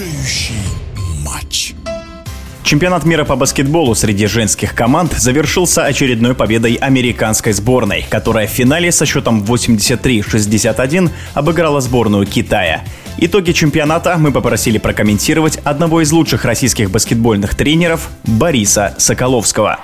решающий матч. Чемпионат мира по баскетболу среди женских команд завершился очередной победой американской сборной, которая в финале со счетом 83-61 обыграла сборную Китая. Итоги чемпионата мы попросили прокомментировать одного из лучших российских баскетбольных тренеров Бориса Соколовского.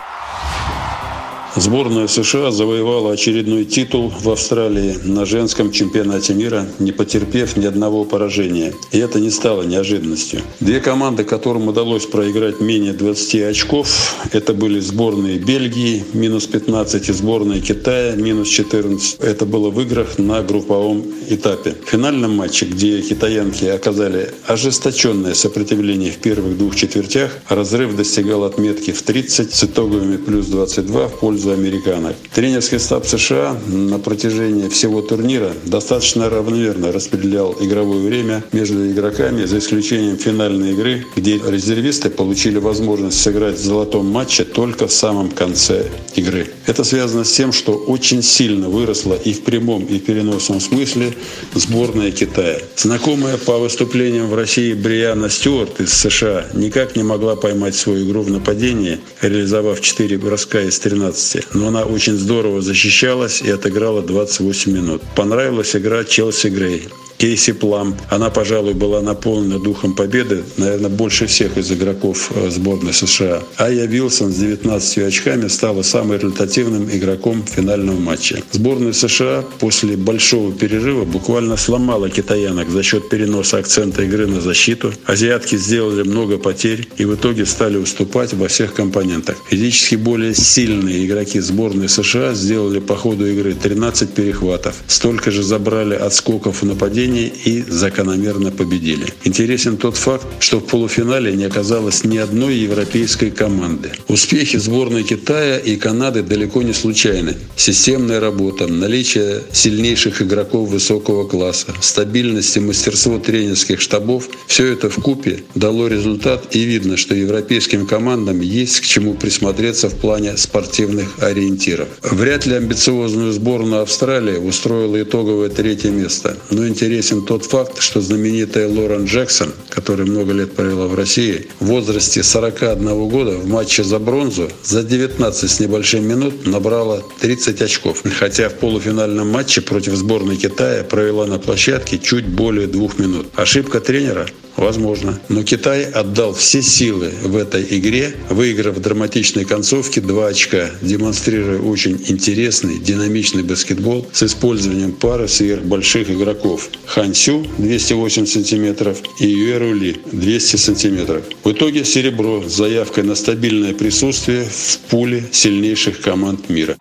Сборная США завоевала очередной титул в Австралии на женском чемпионате мира, не потерпев ни одного поражения. И это не стало неожиданностью. Две команды, которым удалось проиграть менее 20 очков, это были сборные Бельгии, минус 15, и сборная Китая, минус 14. Это было в играх на групповом этапе. В финальном матче, где китаянки оказали ожесточенное сопротивление в первых двух четвертях, разрыв достигал отметки в 30 с итоговыми плюс 22 в пользу пользу американок. Тренерский штаб США на протяжении всего турнира достаточно равномерно распределял игровое время между игроками, за исключением финальной игры, где резервисты получили возможность сыграть в золотом матче только в самом конце игры. Это связано с тем, что очень сильно выросла и в прямом, и в переносном смысле сборная Китая. Знакомая по выступлениям в России Бриана Стюарт из США никак не могла поймать свою игру в нападении, реализовав 4 броска из 13 месте. Но она очень здорово защищалась и отыграла 28 минут. Понравилась игра Челси Грей. Кейси Плам. Она, пожалуй, была наполнена духом победы, наверное, больше всех из игроков э, сборной США. Ая Вилсон с 19 очками стала самым результативным игроком финального матча. Сборная США после большого перерыва буквально сломала китаянок за счет переноса акцента игры на защиту. Азиатки сделали много потерь и в итоге стали уступать во всех компонентах. Физически более сильные игроки сборной США сделали по ходу игры 13 перехватов. Столько же забрали отскоков в нападении нападении и закономерно победили. Интересен тот факт, что в полуфинале не оказалось ни одной европейской команды. Успехи сборной Китая и Канады далеко не случайны. Системная работа, наличие сильнейших игроков высокого класса, стабильность и мастерство тренерских штабов – все это в купе дало результат и видно, что европейским командам есть к чему присмотреться в плане спортивных ориентиров. Вряд ли амбициозную сборную Австралии устроила итоговое третье место, но интересно интересен тот факт, что знаменитая Лорен Джексон, которая много лет провела в России, в возрасте 41 года в матче за бронзу за 19 с небольшим минут набрала 30 очков. Хотя в полуфинальном матче против сборной Китая провела на площадке чуть более двух минут. Ошибка тренера? Возможно. Но Китай отдал все силы в этой игре, выиграв в драматичной концовке 2 очка, демонстрируя очень интересный, динамичный баскетбол с использованием пары сверхбольших игроков. Хан Сю 208 сантиметров и Юэру Ли 200 сантиметров. В итоге серебро с заявкой на стабильное присутствие в пуле сильнейших команд мира.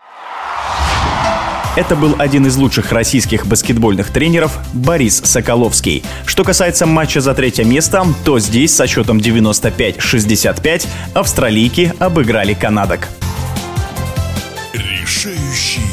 Это был один из лучших российских баскетбольных тренеров Борис Соколовский. Что касается матча за третье место, то здесь со счетом 95-65 австралийки обыграли канадок. Решающий